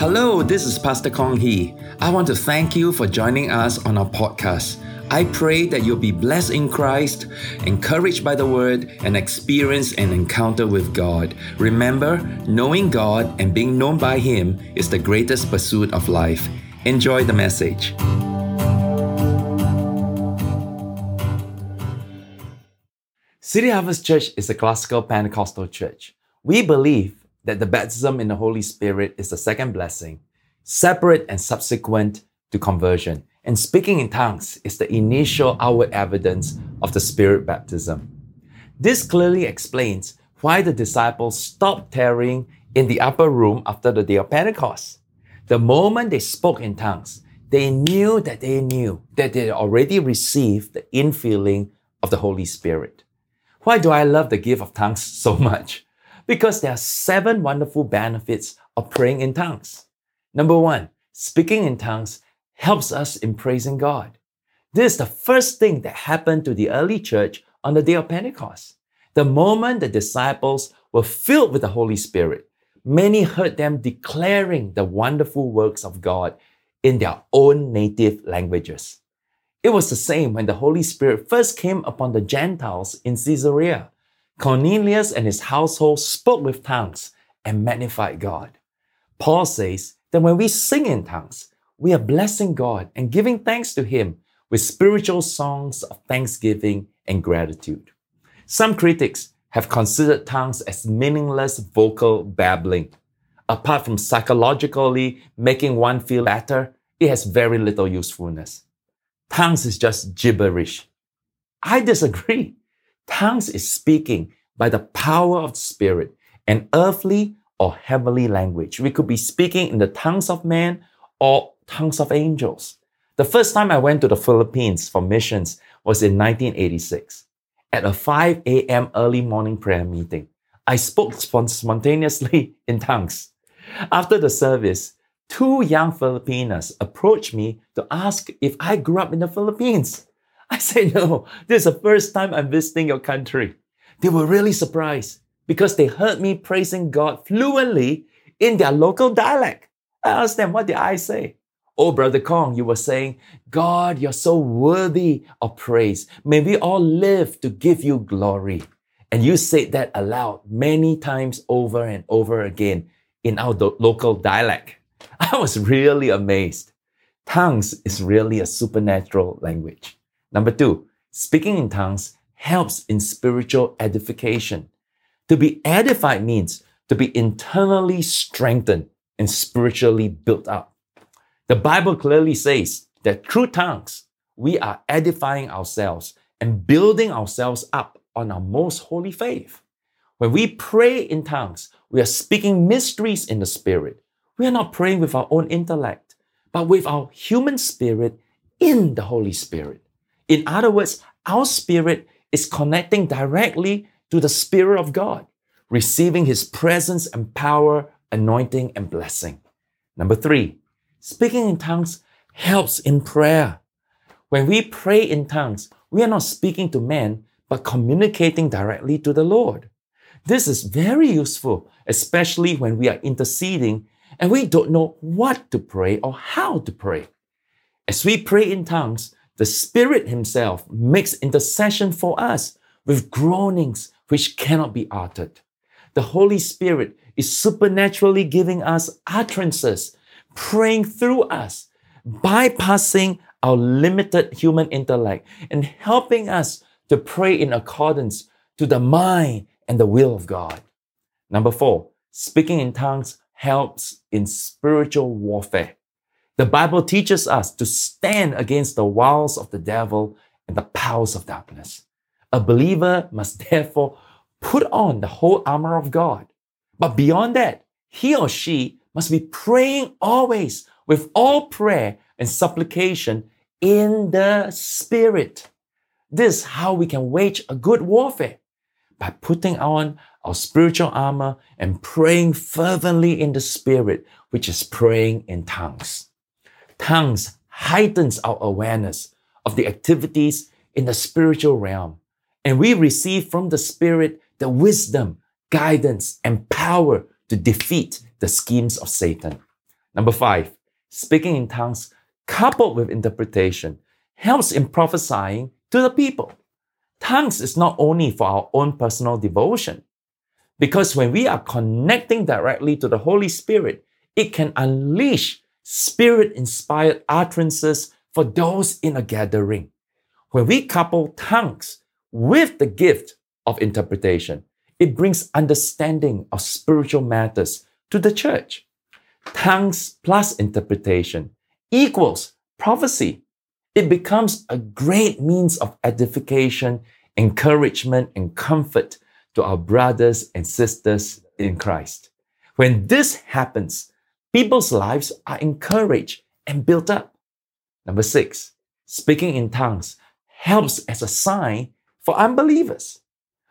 Hello, this is Pastor Kong Hee. I want to thank you for joining us on our podcast. I pray that you'll be blessed in Christ, encouraged by the word, and experience an encounter with God. Remember, knowing God and being known by Him is the greatest pursuit of life. Enjoy the message. City Harvest Church is a classical Pentecostal church. We believe that the baptism in the Holy Spirit is the second blessing, separate and subsequent to conversion. And speaking in tongues is the initial outward evidence of the Spirit baptism. This clearly explains why the disciples stopped tarrying in the upper room after the day of Pentecost. The moment they spoke in tongues, they knew that they knew that they already received the infilling of the Holy Spirit. Why do I love the gift of tongues so much? Because there are seven wonderful benefits of praying in tongues. Number one, speaking in tongues helps us in praising God. This is the first thing that happened to the early church on the day of Pentecost. The moment the disciples were filled with the Holy Spirit, many heard them declaring the wonderful works of God in their own native languages. It was the same when the Holy Spirit first came upon the Gentiles in Caesarea. Cornelius and his household spoke with tongues and magnified God. Paul says that when we sing in tongues, we are blessing God and giving thanks to Him with spiritual songs of thanksgiving and gratitude. Some critics have considered tongues as meaningless vocal babbling. Apart from psychologically making one feel better, it has very little usefulness. Tongues is just gibberish. I disagree. Tongues is speaking by the power of the Spirit, an earthly or heavenly language. We could be speaking in the tongues of man or tongues of angels. The first time I went to the Philippines for missions was in 1986. At a 5 a.m. early morning prayer meeting, I spoke spontaneously in tongues. After the service, two young Filipinas approached me to ask if I grew up in the Philippines. I said, no, this is the first time I'm visiting your country. They were really surprised because they heard me praising God fluently in their local dialect. I asked them, what did I say? Oh, Brother Kong, you were saying, God, you're so worthy of praise. May we all live to give you glory. And you said that aloud many times over and over again in our do- local dialect. I was really amazed. Tongues is really a supernatural language. Number two, speaking in tongues helps in spiritual edification. To be edified means to be internally strengthened and spiritually built up. The Bible clearly says that through tongues, we are edifying ourselves and building ourselves up on our most holy faith. When we pray in tongues, we are speaking mysteries in the Spirit. We are not praying with our own intellect, but with our human spirit in the Holy Spirit. In other words, our spirit is connecting directly to the Spirit of God, receiving His presence and power, anointing, and blessing. Number three, speaking in tongues helps in prayer. When we pray in tongues, we are not speaking to men, but communicating directly to the Lord. This is very useful, especially when we are interceding and we don't know what to pray or how to pray. As we pray in tongues, the Spirit Himself makes intercession for us with groanings which cannot be uttered. The Holy Spirit is supernaturally giving us utterances, praying through us, bypassing our limited human intellect and helping us to pray in accordance to the mind and the will of God. Number four, speaking in tongues helps in spiritual warfare. The Bible teaches us to stand against the wiles of the devil and the powers of darkness. A believer must therefore put on the whole armor of God. But beyond that, he or she must be praying always with all prayer and supplication in the Spirit. This is how we can wage a good warfare by putting on our spiritual armor and praying fervently in the Spirit, which is praying in tongues tongues heightens our awareness of the activities in the spiritual realm. And we receive from the Spirit the wisdom, guidance, and power to defeat the schemes of Satan. Number five, speaking in tongues coupled with interpretation helps in prophesying to the people. Tongues is not only for our own personal devotion, because when we are connecting directly to the Holy Spirit, it can unleash spirit inspired utterances for those in a gathering. When we couple tongues with the gift of interpretation, it brings understanding of spiritual matters to the church. Tongues plus interpretation equals prophecy. It becomes a great means of edification, encouragement, and comfort to our brothers and sisters in Christ. When this happens, people's lives are encouraged and built up. Number six, speaking in tongues helps as a sign for unbelievers.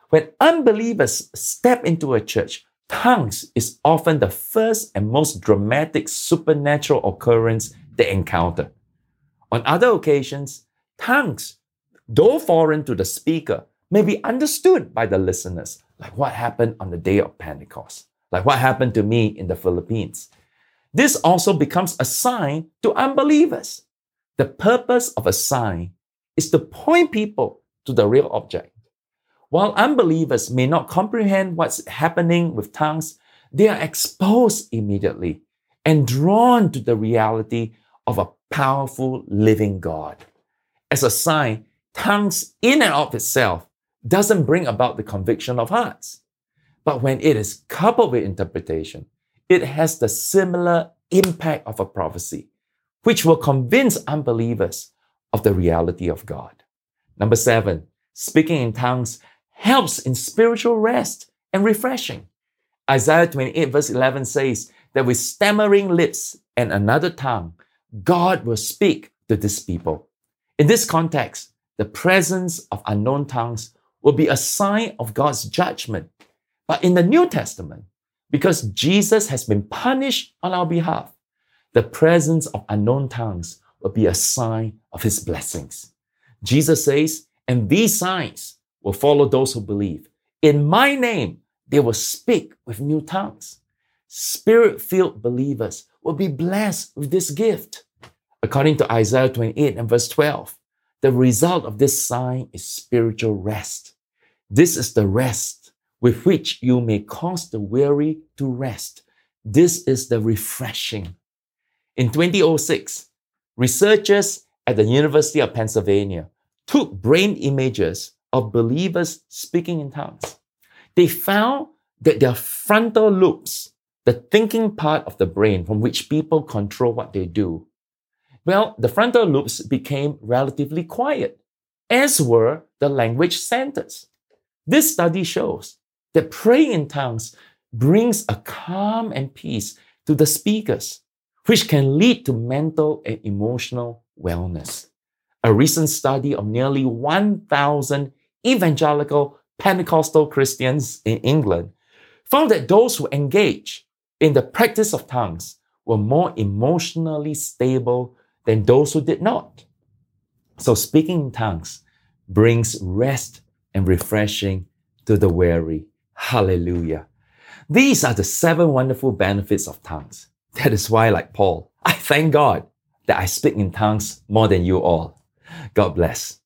When unbelievers step into a church, tongues is often the first and most dramatic supernatural occurrence they encounter. On other occasions, tongues, though foreign to the speaker, may be understood by the listeners, like what happened on the day of Pentecost, like what happened to me in the Philippines. This also becomes a sign to unbelievers. The purpose of a sign is to point people to the real object. While unbelievers may not comprehend what's happening with tongues, they are exposed immediately and drawn to the reality of a powerful living God. As a sign, tongues in and of itself doesn't bring about the conviction of hearts. But when it is coupled with interpretation, it has the similar impact of a prophecy, which will convince unbelievers of the reality of God. Number seven, speaking in tongues helps in spiritual rest and refreshing. Isaiah 28 verse 11 says that with stammering lips and another tongue, God will speak to this people. In this context, the presence of unknown tongues will be a sign of God's judgment. But in the New Testament, because Jesus has been punished on our behalf, the presence of unknown tongues will be a sign of his blessings. Jesus says, and these signs will follow those who believe. In my name, they will speak with new tongues. Spirit filled believers will be blessed with this gift. According to Isaiah 28 and verse 12, the result of this sign is spiritual rest. This is the rest with which you may cause the weary to rest. This is the refreshing. In 2006, researchers at the University of Pennsylvania took brain images of believers speaking in tongues. They found that their frontal lobes, the thinking part of the brain from which people control what they do, well, the frontal lobes became relatively quiet, as were the language centers. This study shows that praying in tongues brings a calm and peace to the speakers, which can lead to mental and emotional wellness. A recent study of nearly 1,000 evangelical Pentecostal Christians in England found that those who engage in the practice of tongues were more emotionally stable than those who did not. So speaking in tongues brings rest and refreshing to the weary. Hallelujah. These are the seven wonderful benefits of tongues. That is why, like Paul, I thank God that I speak in tongues more than you all. God bless.